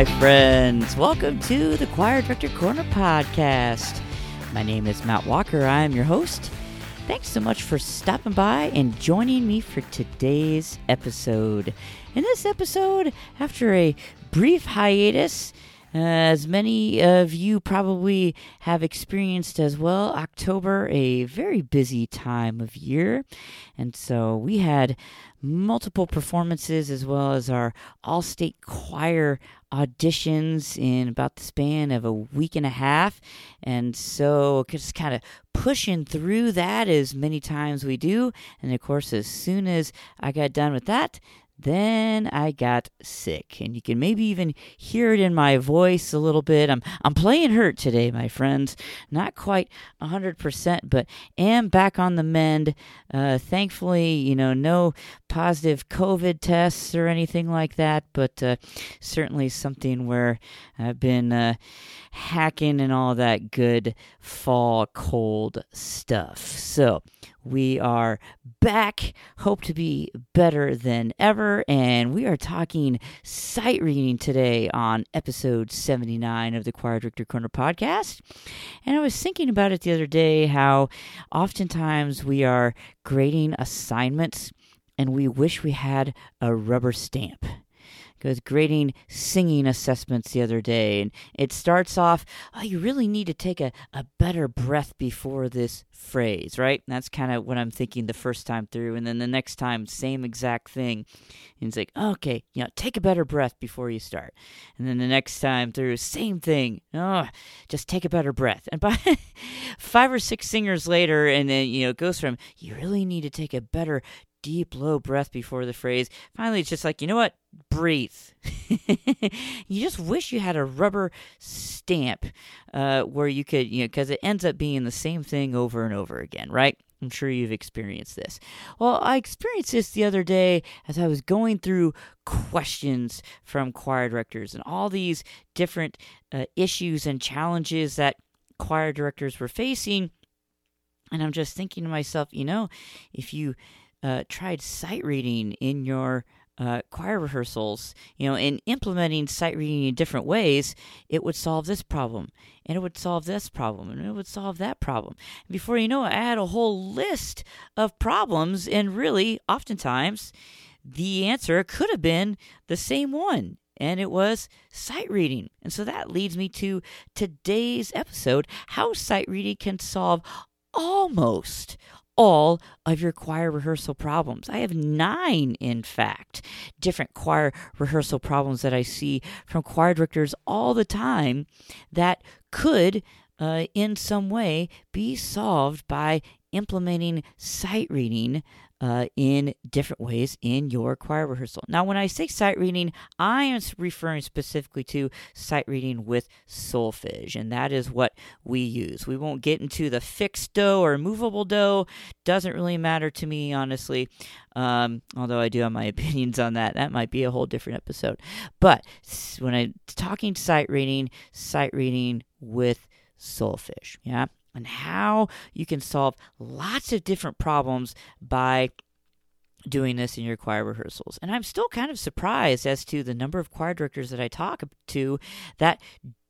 my friends. Welcome to the Choir Director Corner podcast. My name is Matt Walker. I am your host. Thanks so much for stopping by and joining me for today's episode. In this episode, after a brief hiatus, uh, as many of you probably have experienced as well, October, a very busy time of year. And so we had multiple performances as well as our all state choir auditions in about the span of a week and a half. And so just kind of pushing through that as many times we do. And of course, as soon as I got done with that, then I got sick, and you can maybe even hear it in my voice a little bit. I'm I'm playing hurt today, my friends. Not quite 100%, but am back on the mend. Uh, thankfully, you know, no positive COVID tests or anything like that, but uh, certainly something where I've been uh, hacking and all that good fall cold stuff. So we are back. Hope to be better than ever. And we are talking sight reading today on episode 79 of the Choir Director Corner podcast. And I was thinking about it the other day how oftentimes we are grading assignments and we wish we had a rubber stamp was grading singing assessments the other day, and it starts off, oh, you really need to take a, a better breath before this phrase, right? And that's kind of what I'm thinking the first time through. And then the next time, same exact thing. And it's like, okay, you know, take a better breath before you start. And then the next time through, same thing. Oh, just take a better breath. And by five or six singers later, and then, you know, it goes from, you really need to take a better deep, low breath before the phrase. Finally, it's just like, you know what? Breathe. you just wish you had a rubber stamp uh, where you could, you know, because it ends up being the same thing over and over again, right? I'm sure you've experienced this. Well, I experienced this the other day as I was going through questions from choir directors and all these different uh, issues and challenges that choir directors were facing. And I'm just thinking to myself, you know, if you uh, tried sight reading in your uh, choir rehearsals, you know, in implementing sight reading in different ways, it would solve this problem, and it would solve this problem, and it would solve that problem. Before you know it, I had a whole list of problems, and really, oftentimes, the answer could have been the same one. And it was sight reading. And so that leads me to today's episode how sight reading can solve almost all of your choir rehearsal problems. I have nine, in fact, different choir rehearsal problems that I see from choir directors all the time that could, uh, in some way, be solved by implementing sight reading uh, in different ways in your choir rehearsal. Now, when I say sight reading, I am referring specifically to sight reading with solfege, and that is what we use. We won't get into the fixed do or movable do. Doesn't really matter to me, honestly. Um, although I do have my opinions on that. That might be a whole different episode. But when I'm talking sight reading, sight reading with solfege, yeah and how you can solve lots of different problems by doing this in your choir rehearsals. And I'm still kind of surprised as to the number of choir directors that I talk to that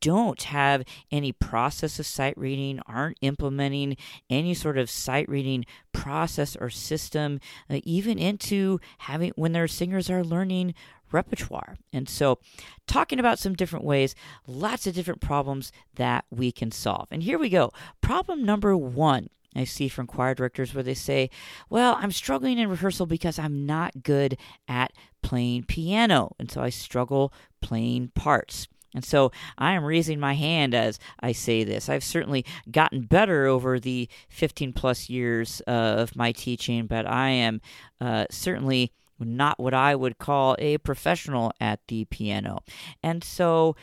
don't have any process of sight reading, aren't implementing any sort of sight reading process or system, uh, even into having when their singers are learning repertoire. And so, talking about some different ways, lots of different problems that we can solve. And here we go. Problem number one. I see from choir directors where they say, Well, I'm struggling in rehearsal because I'm not good at playing piano. And so I struggle playing parts. And so I am raising my hand as I say this. I've certainly gotten better over the 15 plus years uh, of my teaching, but I am uh, certainly not what I would call a professional at the piano. And so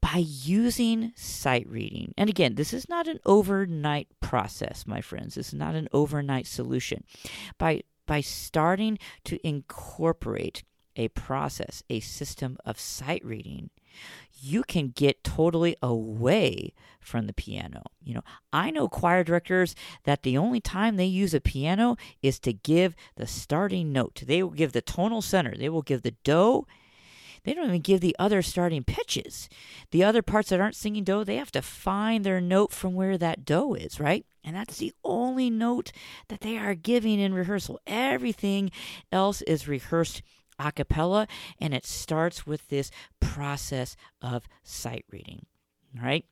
by using sight reading, and again, this is not an overnight process, my friends. This is not an overnight solution. By by starting to incorporate a process, a system of sight reading, you can get totally away from the piano. You know, I know choir directors that the only time they use a piano is to give the starting note. They will give the tonal center, they will give the do. they don't even give the other starting pitches. The other parts that aren't singing do, they have to find their note from where that do is, right? And that's the only note that they are giving in rehearsal. Everything else is rehearsed a cappella, and it starts with this process of sight reading, right?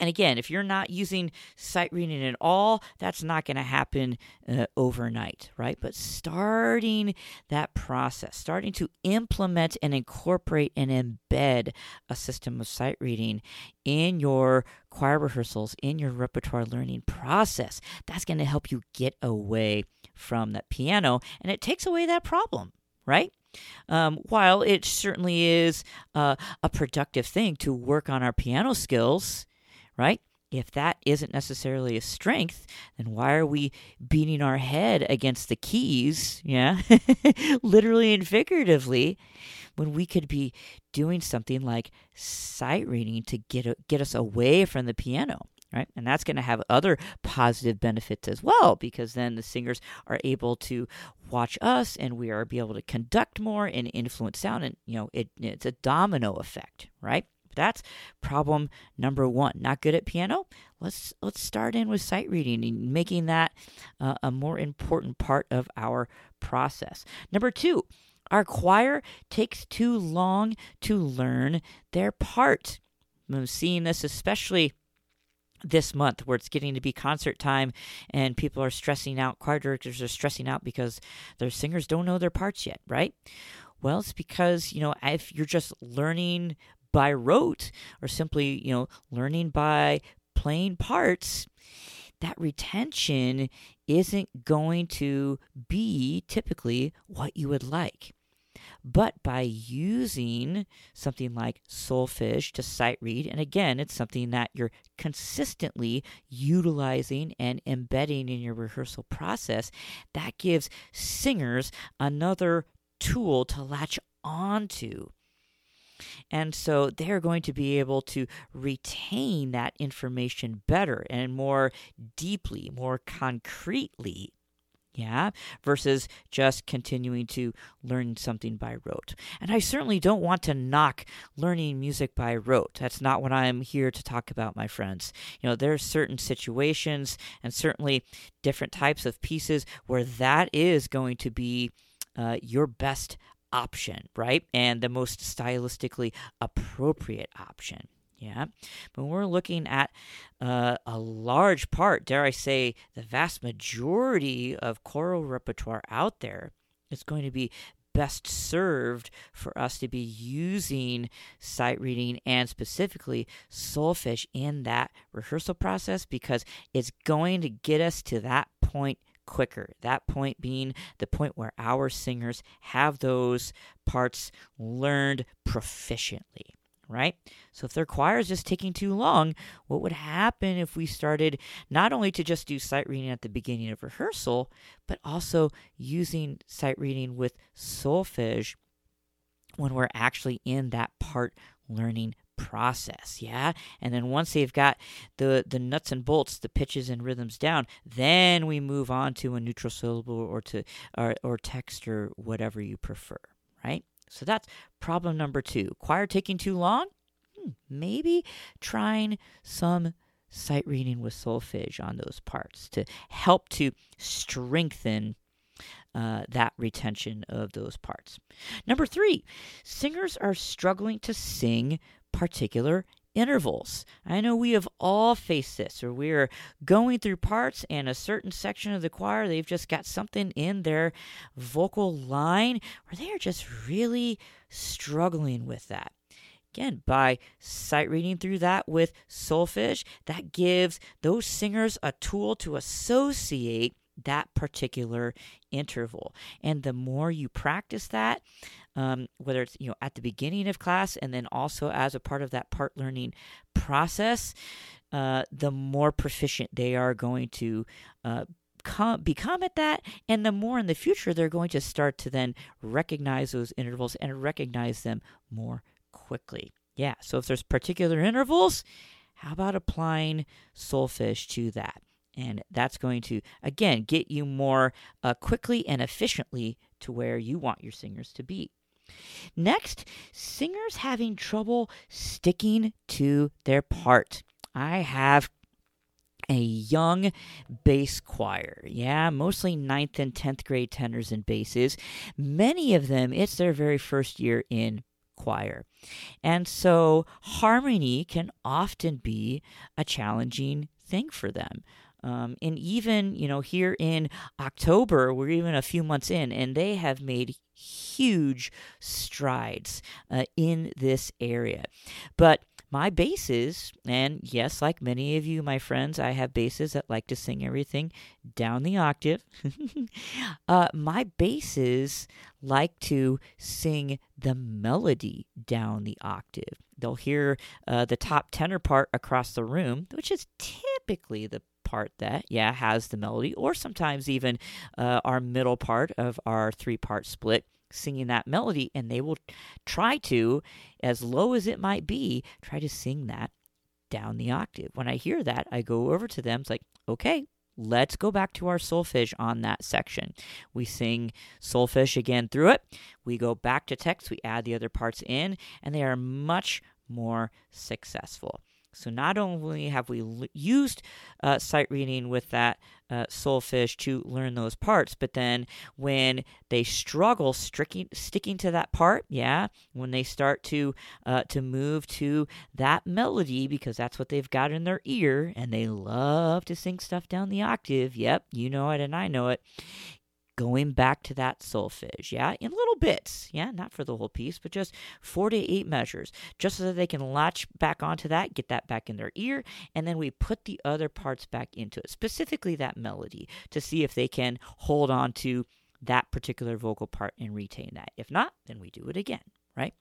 And again, if you're not using sight reading at all, that's not going to happen uh, overnight, right? But starting that process, starting to implement and incorporate and embed a system of sight reading in your choir rehearsals, in your repertoire learning process, that's going to help you get away from that piano and it takes away that problem, right? Um, while it certainly is uh, a productive thing to work on our piano skills, right? If that isn't necessarily a strength, then why are we beating our head against the keys, yeah, literally and figuratively, when we could be doing something like sight reading to get get us away from the piano? Right? And that's going to have other positive benefits as well because then the singers are able to watch us and we are be able to conduct more and influence sound and you know it, it's a domino effect, right? That's problem number one. Not good at piano. Let's let's start in with sight reading and making that uh, a more important part of our process. Number two, our choir takes too long to learn their part. I'm seeing this especially this month where it's getting to be concert time and people are stressing out choir directors are stressing out because their singers don't know their parts yet right well it's because you know if you're just learning by rote or simply, you know, learning by playing parts, that retention isn't going to be typically what you would like. But by using something like solfege to sight read, and again, it's something that you're consistently utilizing and embedding in your rehearsal process, that gives singers another tool to latch onto. And so they're going to be able to retain that information better and more deeply, more concretely yeah, versus just continuing to learn something by rote. And I certainly don't want to knock learning music by rote. That's not what I'm here to talk about, my friends. You know, there are certain situations and certainly different types of pieces where that is going to be uh, your best option, right? And the most stylistically appropriate option. Yeah. But we're looking at uh, a large part, dare I say, the vast majority of choral repertoire out there is going to be best served for us to be using sight reading and specifically solfege in that rehearsal process because it's going to get us to that point quicker. That point being the point where our singers have those parts learned proficiently right? So if their choir is just taking too long, what would happen if we started not only to just do sight reading at the beginning of rehearsal, but also using sight reading with solfege when we're actually in that part learning process yeah and then once they've got the the nuts and bolts the pitches and rhythms down then we move on to a neutral syllable or to or, or text or whatever you prefer right so that's problem number two choir taking too long hmm, maybe trying some sight reading with solfege on those parts to help to strengthen uh, that retention of those parts. Number three, singers are struggling to sing particular intervals. I know we have all faced this, or we're going through parts and a certain section of the choir, they've just got something in their vocal line where they are just really struggling with that. Again, by sight reading through that with solfege, that gives those singers a tool to associate that particular interval. And the more you practice that, um, whether it's you know at the beginning of class and then also as a part of that part learning process, uh, the more proficient they are going to uh, come, become at that, and the more in the future they're going to start to then recognize those intervals and recognize them more quickly. Yeah, so if there's particular intervals, how about applying solfege to that? And that's going to, again, get you more uh, quickly and efficiently to where you want your singers to be. Next, singers having trouble sticking to their part. I have a young bass choir. Yeah, mostly ninth and 10th grade tenors and basses. Many of them, it's their very first year in choir. And so harmony can often be a challenging thing for them. Um, and even, you know, here in October, we're even a few months in, and they have made huge strides uh, in this area. But my basses, and yes, like many of you, my friends, I have basses that like to sing everything down the octave. uh, my basses like to sing the melody down the octave. They'll hear uh, the top tenor part across the room, which is typically the part that, yeah, has the melody, or sometimes even uh, our middle part of our three part split singing that melody, and they will try to, as low as it might be, try to sing that down the octave. When I hear that, I go over to them. It's like, okay, let's go back to our solfege on that section. We sing solfege again through it. We go back to text. We add the other parts in, and they are much more successful. So not only have we l- used uh, sight reading with that uh, solfege to learn those parts, but then when they struggle sticking sticking to that part, yeah, when they start to uh, to move to that melody because that's what they've got in their ear, and they love to sing stuff down the octave. Yep, you know it, and I know it going back to that solfege, yeah, in little bits, yeah, not for the whole piece, but just four to eight measures, just so that they can latch back onto that, get that back in their ear, and then we put the other parts back into it, specifically that melody, to see if they can hold on to that particular vocal part and retain that. If not, then we do it again, right?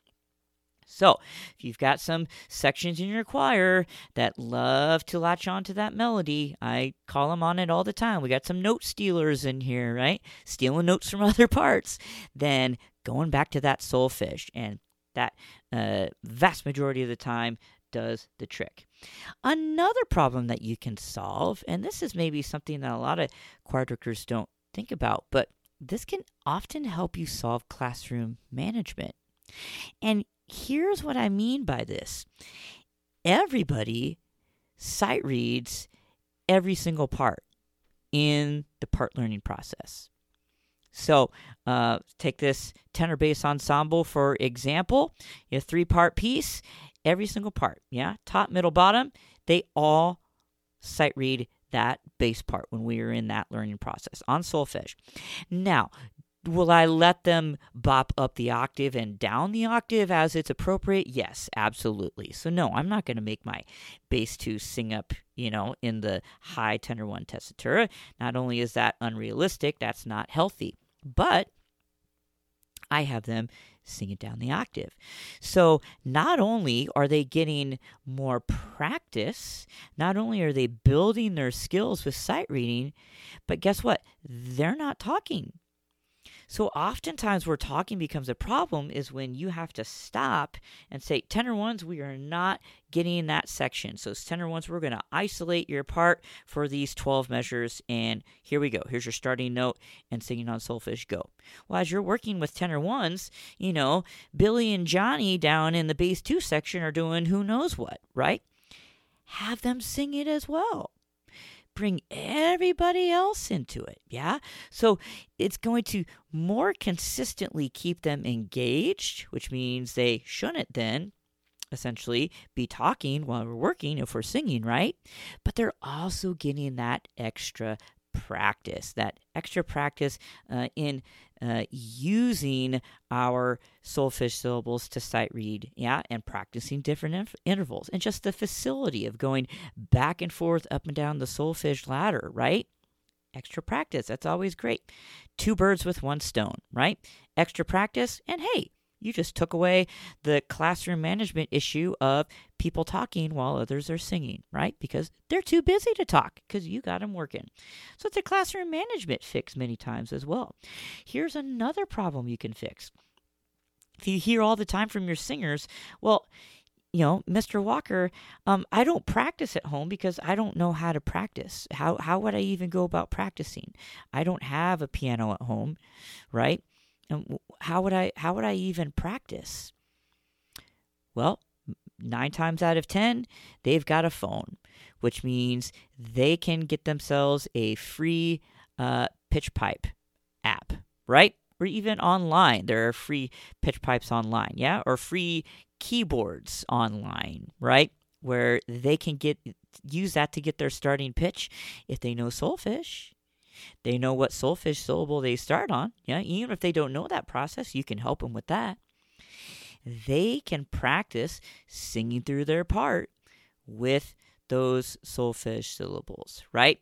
So, if you've got some sections in your choir that love to latch onto that melody, I call them on it all the time. We got some note stealers in here, right? Stealing notes from other parts. Then going back to that solfege, and that uh, vast majority of the time does the trick. Another problem that you can solve, and this is maybe something that a lot of choir directors don't think about, but this can often help you solve classroom management. And here's what I mean by this everybody sight reads every single part in the part learning process. So, uh, take this tenor bass ensemble for example. A three part piece, every single part, yeah, top, middle, bottom, they all sight read that bass part when we are in that learning process on solfege. Now, Will I let them bop up the octave and down the octave as it's appropriate? Yes, absolutely. So, no, I'm not going to make my bass two sing up, you know, in the high tenor one tessitura. Not only is that unrealistic, that's not healthy, but I have them sing it down the octave. So not only are they getting more practice, not only are they building their skills with sight reading, but guess what? They're not talking. So oftentimes where talking becomes a problem is when you have to stop and say, tenor ones, we are not getting in that section. So it's tenor ones, we're going to isolate your part for these 12 measures. And here we go. Here's your starting note and singing on solfege go. Well, as you're working with tenor ones, you know, Billy and Johnny down in the bass two section are doing who knows what, right? Have them sing it as well bring everybody else into it. Yeah. So it's going to more consistently keep them engaged, which means they shouldn't then essentially be talking while we're working if we're singing, right? But they're also getting that extra practice, that extra practice uh, in uh, using our solfege syllables to sight read, yeah, and practicing different inf- intervals, and just the facility of going back and forth up and down the solfege ladder, right? Extra practice, that's always great. Two birds with one stone, right? Extra practice, and hey, you just took away the classroom management issue of people talking while others are singing, right? Because they're too busy to talk because you got them working. So it's a classroom management fix many times as well. Here's another problem you can fix. If you hear all the time from your singers, well, you know, Mr. Walker, um, I don't practice at home because I don't know how to practice. How how would I even go about practicing? I don't have a piano at home, right? And how would I how would I even practice? Well, nine times out of 10, they've got a phone, which means they can get themselves a free uh, pitch pipe app, right? Or even online. There are free pitch pipes online, yeah? Or free keyboards online, right? Where they can get use that to get their starting pitch if they know solfege. They know what solfege syllable they start on. Yeah, even if they don't know that process, you can help them with that they can practice singing through their part with those solfege syllables, right?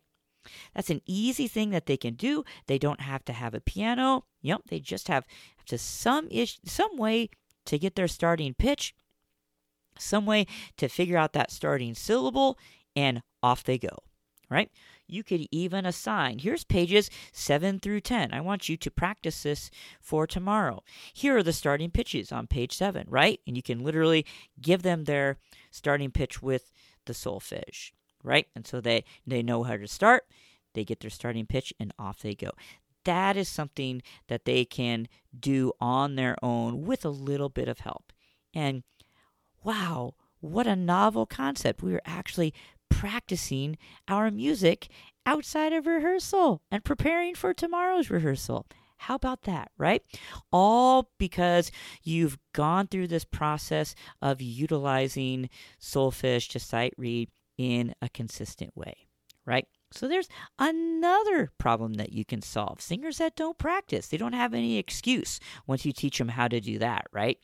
That's an easy thing that they can do. They don't have to have a piano. Yep, they just have to some ish, some way to get their starting pitch, some way to figure out that starting syllable, and off they go. Right? You could even assign, here's pages 7 through 10. I want you to practice this for tomorrow. Here are the starting pitches on page 7, right? And you can literally give them their starting pitch with the solfege, right? And so they, they know how to start, they get their starting pitch, and off they go. That is something that they can do on their own with a little bit of help. And wow, what a novel concept. We are actually practicing our music outside of rehearsal and preparing for tomorrow's rehearsal. How about that, right? All because you've gone through this process of utilizing solfege to sight read in a consistent way, right? So there's another problem that you can solve. Singers that don't practice, they don't have any excuse once you teach them how to do that, right?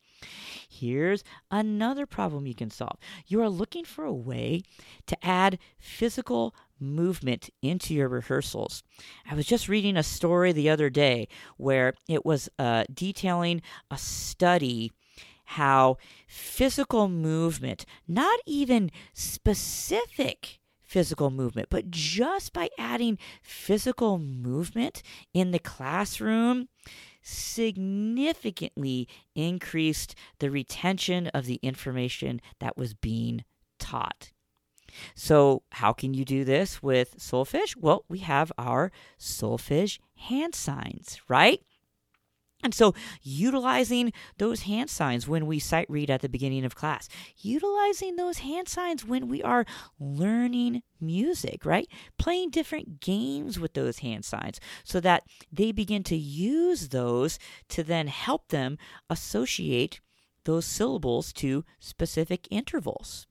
Here's another problem you can solve. You are looking for a way to add physical movement into your rehearsals. I was just reading a story the other day where it was uh, detailing a study how physical movement, not even specific physical movement, but just by adding physical movement in the classroom, significantly increased the retention of the information that was being taught. So, how can you do this with solfege? Well, we have our solfege hand signs, right? And so, utilizing those hand signs when we sight read at the beginning of class, utilizing those hand signs when we are learning music, right? Playing different games with those hand signs so that they begin to use those to then help them associate those syllables to specific intervals.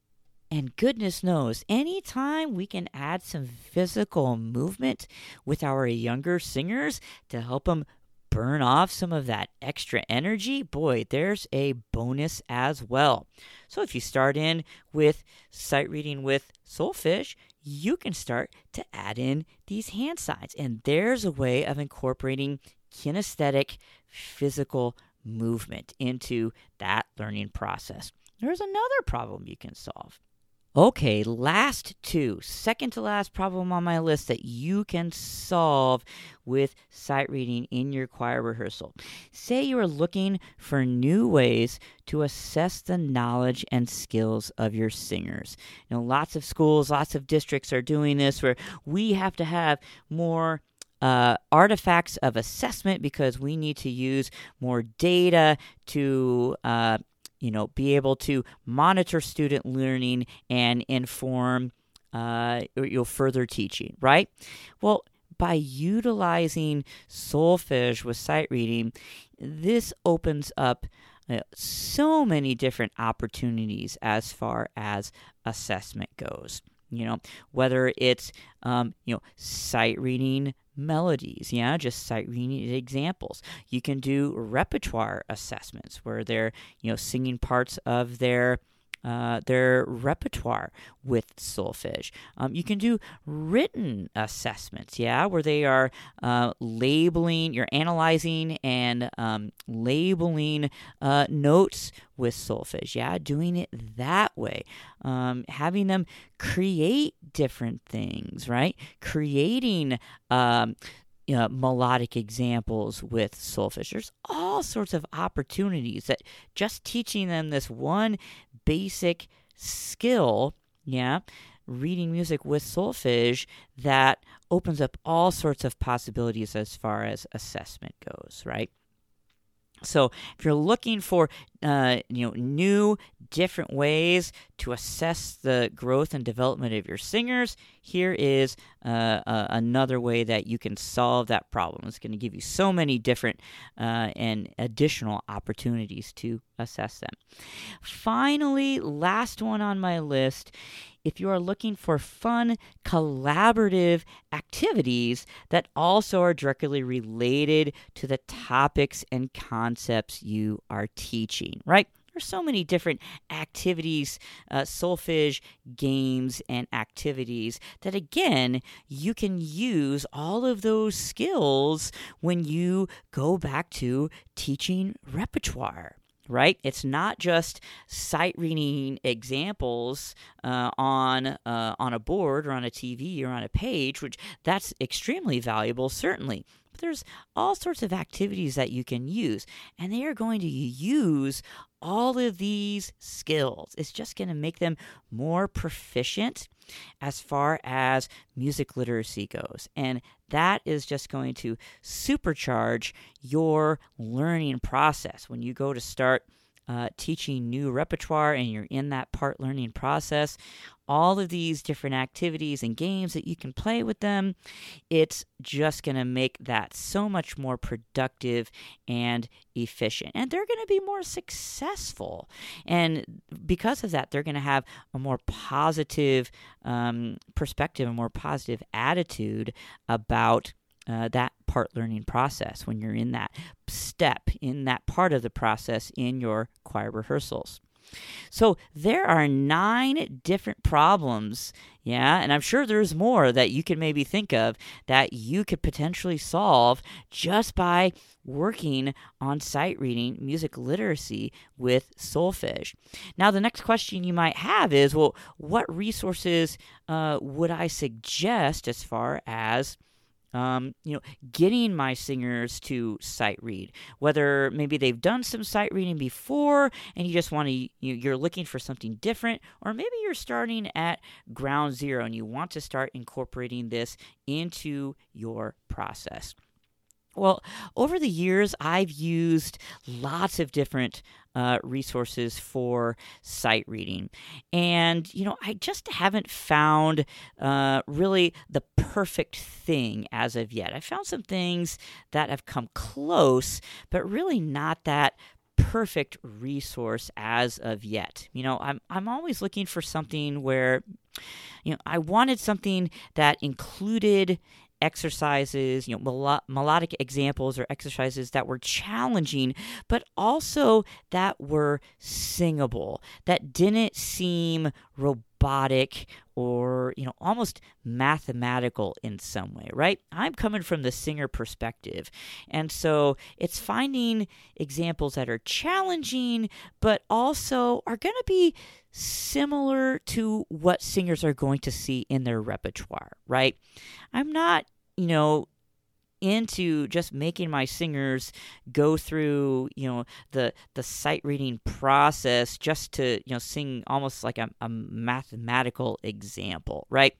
And goodness knows, anytime we can add some physical movement with our younger singers to help them burn off some of that extra energy, boy, there's a bonus as well. So if you start in with sight reading with solfege, you can start to add in these hand signs. And there's a way of incorporating kinesthetic physical movement into that learning process. There's another problem you can solve. Okay, last two, second to last problem on my list that you can solve with sight reading in your choir rehearsal. Say you are looking for new ways to assess the knowledge and skills of your singers. You know, lots of schools, lots of districts are doing this where we have to have more uh, artifacts of assessment because we need to use more data to uh, you know, be able to monitor student learning and inform uh, your further teaching, right? Well, by utilizing solfege with sight reading, this opens up uh, so many different opportunities as far as assessment goes. You know, whether it's um, you know sight reading melodies, yeah, just sight reading examples. You can do repertoire assessments where they're, you know, singing parts of their uh, their repertoire with solfege. Um, you can do written assessments, yeah, where they are uh, labeling, you're analyzing and um, labeling uh, notes with solfege, yeah, doing it that way. Um, having them create different things, right? Creating um, you know, melodic examples with solfege. There's all sorts of opportunities that just teaching them this one basic skill, yeah, reading music with solfege that opens up all sorts of possibilities as far as assessment goes, right? So if you're looking for uh, you know new different ways to assess the growth and development of your singers, here is uh, uh, another way that you can solve that problem. It's going to give you so many different uh, and additional opportunities to assess them. Finally, last one on my list if you are looking for fun, collaborative activities that also are directly related to the topics and concepts you are teaching, right? There's so many different activities, uh, solfege games, and activities that, again, you can use all of those skills when you go back to teaching repertoire right? It's not just sight reading examples uh, on uh, on a board or on a TV or on a page, which that's extremely valuable, certainly. But there's all sorts of activities that you can use, and they are going to use all of these skills. It's just going to make them more proficient as far as music literacy goes. And that is just going to supercharge your learning process when you go to start uh, teaching new repertoire and you're in that part learning process, all of these different activities and games that you can play with them, it's just going to make that so much more productive and efficient. And they're going to be more successful. And because of that, they're going to have a more positive um, perspective, a more positive attitude about uh, that part learning process when you're in that step, in that part of the process in your choir rehearsals. So there are nine different problems, yeah, and I'm sure there's more that you can maybe think of that you could potentially solve just by working on sight reading music literacy with solfege. Now, the next question you might have is well, what resources uh, would I suggest as far as um, you know, getting my singers to sight read, whether maybe they've done some sight reading before and you just want to, you're looking for something different, or maybe you're starting at ground zero and you want to start incorporating this into your process. Well, over the years, I've used lots of different uh, resources for sight reading. And, you know, I just haven't found uh, really the perfect thing as of yet. I found some things that have come close, but really not that perfect resource as of yet. You know, I'm I'm always looking for something where you know, I wanted something that included exercises, you know, melo- melodic examples or exercises that were challenging, but also that were singable, that didn't seem robotic or, you know, almost mathematical in some way, right? I'm coming from the singer perspective. And so it's finding examples that are challenging, but also are going to be similar to what singers are going to see in their repertoire, right? I'm not, you know, into just making my singers go through you know the the sight reading process just to you know sing almost like a, a mathematical example right?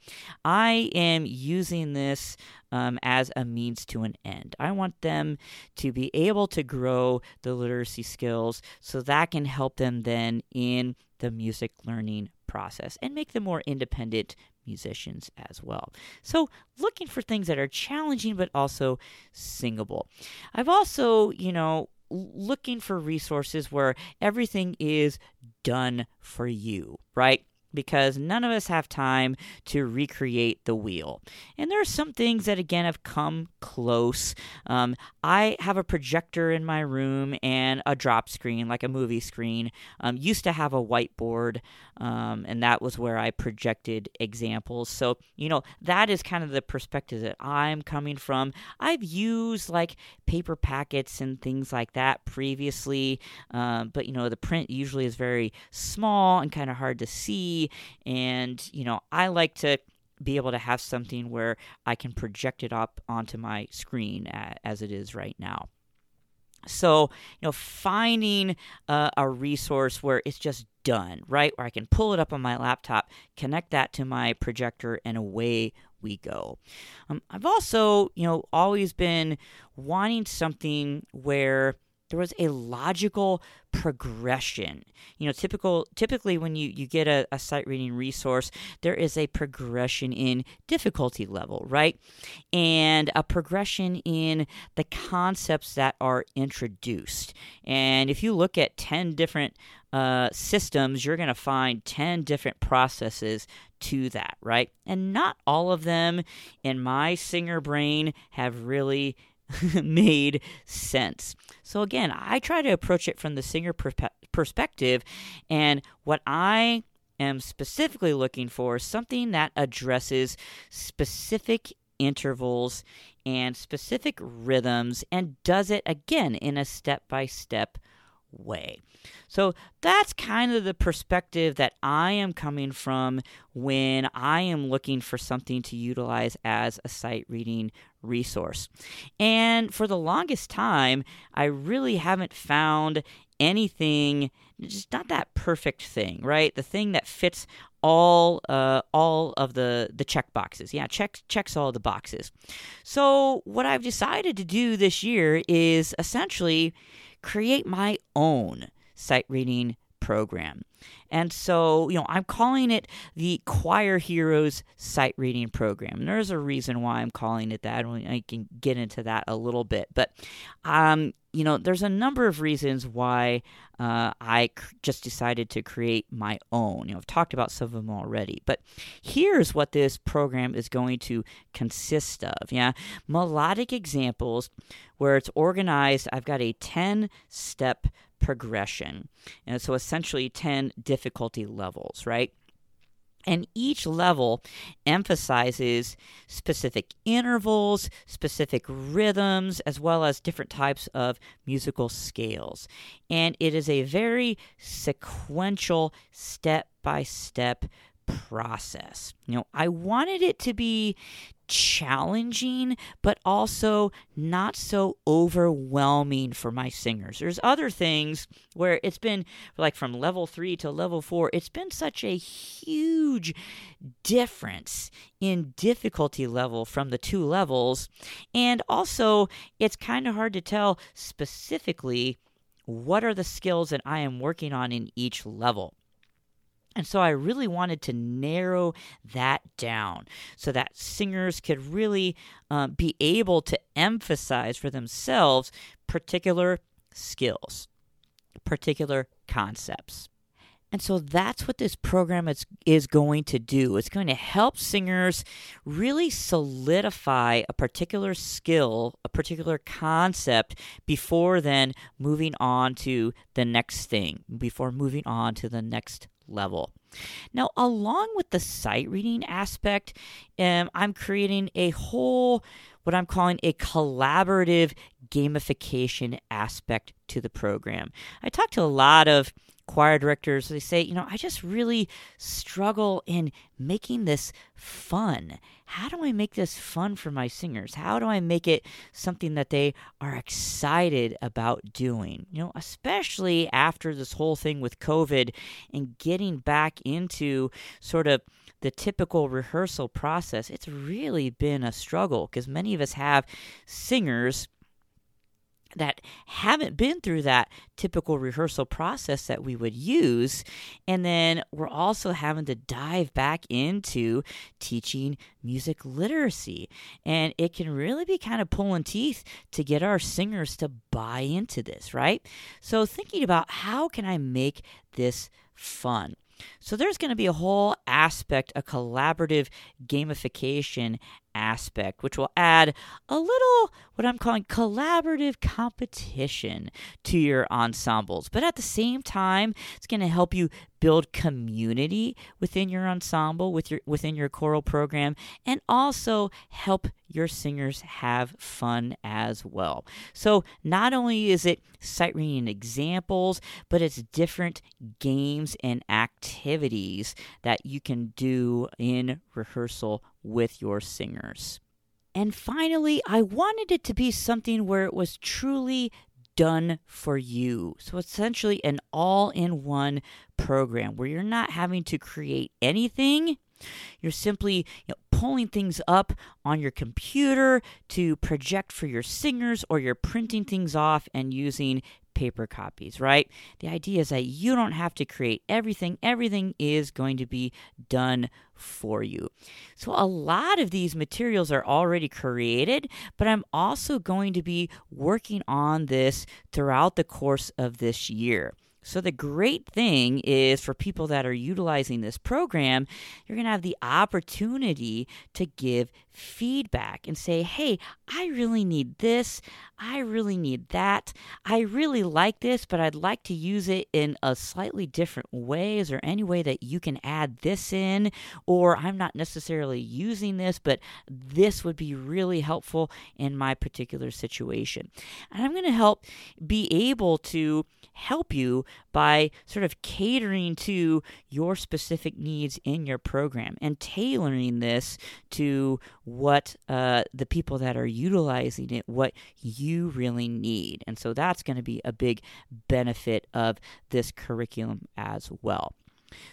I am using this um, as a means to an end. I want them to be able to grow the literacy skills so that can help them then in the music learning process and make them more independent musicians as well. So, looking for things that are challenging but also singable. I've also, you know, looking for resources where everything is done for you, right? Because none of us have time to recreate the wheel. And there are some things that, again, have come close. Um, I have a projector in my room and a drop screen, like a movie screen. Um, used to have a whiteboard, um, and that was where I projected examples. So, you know, that is kind of the perspective that I'm coming from. I've used like paper packets and things like that previously, um, but, you know, the print usually is very small and kind of hard to see and you know I like to be able to have something where I can project it up onto my screen as it is right now. So, you know, finding uh, a resource where it's just done, right? Where I can pull it up on my laptop, connect that to my projector, and away we go. Um, I've also, you know, always been wanting something where there was a logical progression. You know, typical typically when you, you get a, a sight reading resource, there is a progression in difficulty level, right? And a progression in the concepts that are introduced. And if you look at 10 different uh, systems, you're going to find 10 different processes to that, right? And not all of them in my singer brain have really made sense. So, again, I try to approach it from the singer perspective, and what I am specifically looking for is something that addresses specific intervals and specific rhythms and does it again in a step by step way. So that's kind of the perspective that I am coming from when I am looking for something to utilize as a sight reading resource. And for the longest time, I really haven't found anything just not that perfect thing, right? The thing that fits all uh, all of the the check boxes. Yeah, checks checks all the boxes. So what I've decided to do this year is essentially create my own sight reading program. And so, you know, I'm calling it the Choir Heroes Sight Reading Program. And there's a reason why I'm calling it that. and I can get into that a little bit. But, um, you know, there's a number of reasons why uh, I just decided to create my own. You know, I've talked about some of them already. But here's what this program is going to consist of. Yeah, melodic examples where it's organized. I've got a 10 step progression. And so essentially 10 difficulty levels, right? And each level emphasizes specific intervals, specific rhythms, as well as different types of musical scales. And it is a very sequential, step by step process. You know, I wanted it to be challenging, but also not so overwhelming for my singers. There's other things where it's been like from level three to level four, it's been such a huge difference in difficulty level from the two levels. And also, it's kind of hard to tell specifically what are the skills that I am working on in each level. And so I really wanted to narrow that down so that singers could really uh, be able to emphasize for themselves particular skills, particular concepts. And so that's what this program is, is going to do. It's going to help singers really solidify a particular skill, a particular concept, before then moving on to the next thing, before moving on to the next level. Now, along with the sight reading aspect, um, I'm creating a whole, what I'm calling a collaborative gamification aspect to the program. I talked to a lot of choir directors, they say, you know, I just really struggle in making this fun. How do I make this fun for my singers? How do I make it something that they are excited about doing? You know, especially after this whole thing with COVID and getting back into sort of the typical rehearsal process, it's really been a struggle because many of us have singers that haven't been through that typical rehearsal process that we would use. And then we're also having to dive back into teaching music literacy. And it can really be kind of pulling teeth to get our singers to buy into this, right? So, thinking about how can I make this fun? So there's going to be a whole aspect, a collaborative gamification aspect, which will add a little what I'm calling collaborative competition to your ensembles. But at the same time, it's going to help you build community within your ensemble, with your within your choral program, and also help your singers have fun as well. So not only is it sight reading examples, but it's different games and activities that you can do in rehearsal with your singers. And finally, I wanted it to be something where it was truly done for you. So essentially, an all in one program where you're not having to create anything. You're simply you know, pulling things up on your computer to project for your singers, or you're printing things off and using paper copies, right? The idea is that you don't have to create everything, everything is going to be done for you. So, a lot of these materials are already created, but I'm also going to be working on this throughout the course of this year. So, the great thing is for people that are utilizing this program, you're going to have the opportunity to give feedback and say, hey, I really need this. I really need that. I really like this, but I'd like to use it in a slightly different way. Is there any way that you can add this in? Or I'm not necessarily using this, but this would be really helpful in my particular situation. And I'm going to help be able to help you by sort of catering to your specific needs in your program and tailoring this to what uh, the people that are utilizing it, what you really need. And so that's going to be a big benefit of this curriculum as well.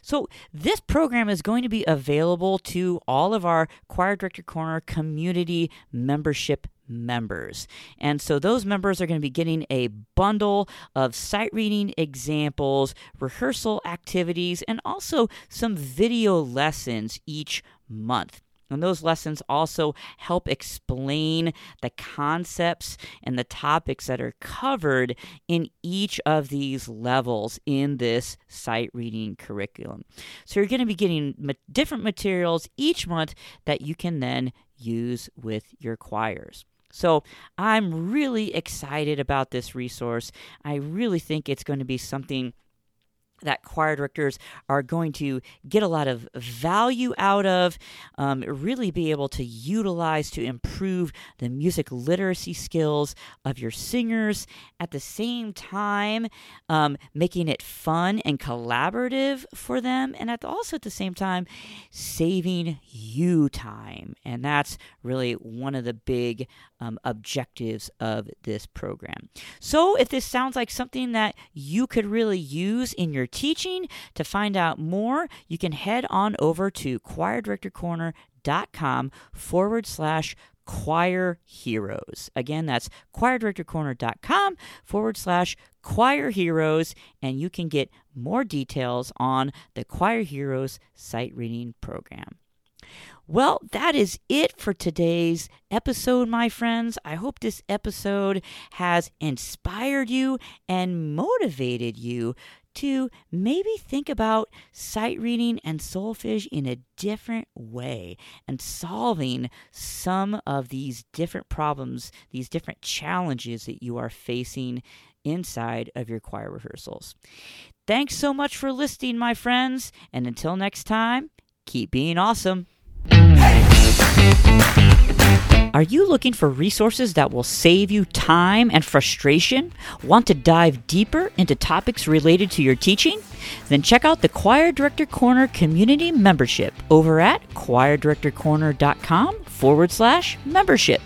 So, this program is going to be available to all of our Choir Director Corner community membership members. And so those members are going to be getting a bundle of sight reading examples, rehearsal activities, and also some video lessons each month. And those lessons also help explain the concepts and the topics that are covered in each of these levels in this sight reading curriculum. So you're going to be getting different materials each month that you can then use with your choirs. So I'm really excited about this resource. I really think it's going to be something that choir directors are going to get a lot of value out of, um, really be able to utilize to improve the music literacy skills of your singers. At the same time, um, making it fun and collaborative for them, and at also at the same time, saving you time. And that's really one of the big um, objectives of this program. So, if this sounds like something that you could really use in your teaching, to find out more, you can head on over to choirdirectorcorner.com forward slash choir heroes. Again, that's choirdirectorcorner.com forward slash choir heroes, and you can get more details on the Choir Heroes sight reading program. Well, that is it for today's episode, my friends. I hope this episode has inspired you and motivated you to maybe think about sight reading and solfege in a different way and solving some of these different problems, these different challenges that you are facing inside of your choir rehearsals. Thanks so much for listening, my friends, and until next time, keep being awesome. Are you looking for resources that will save you time and frustration? Want to dive deeper into topics related to your teaching? Then check out the Choir Director Corner community membership over at choirdirectorcorner.com forward slash membership.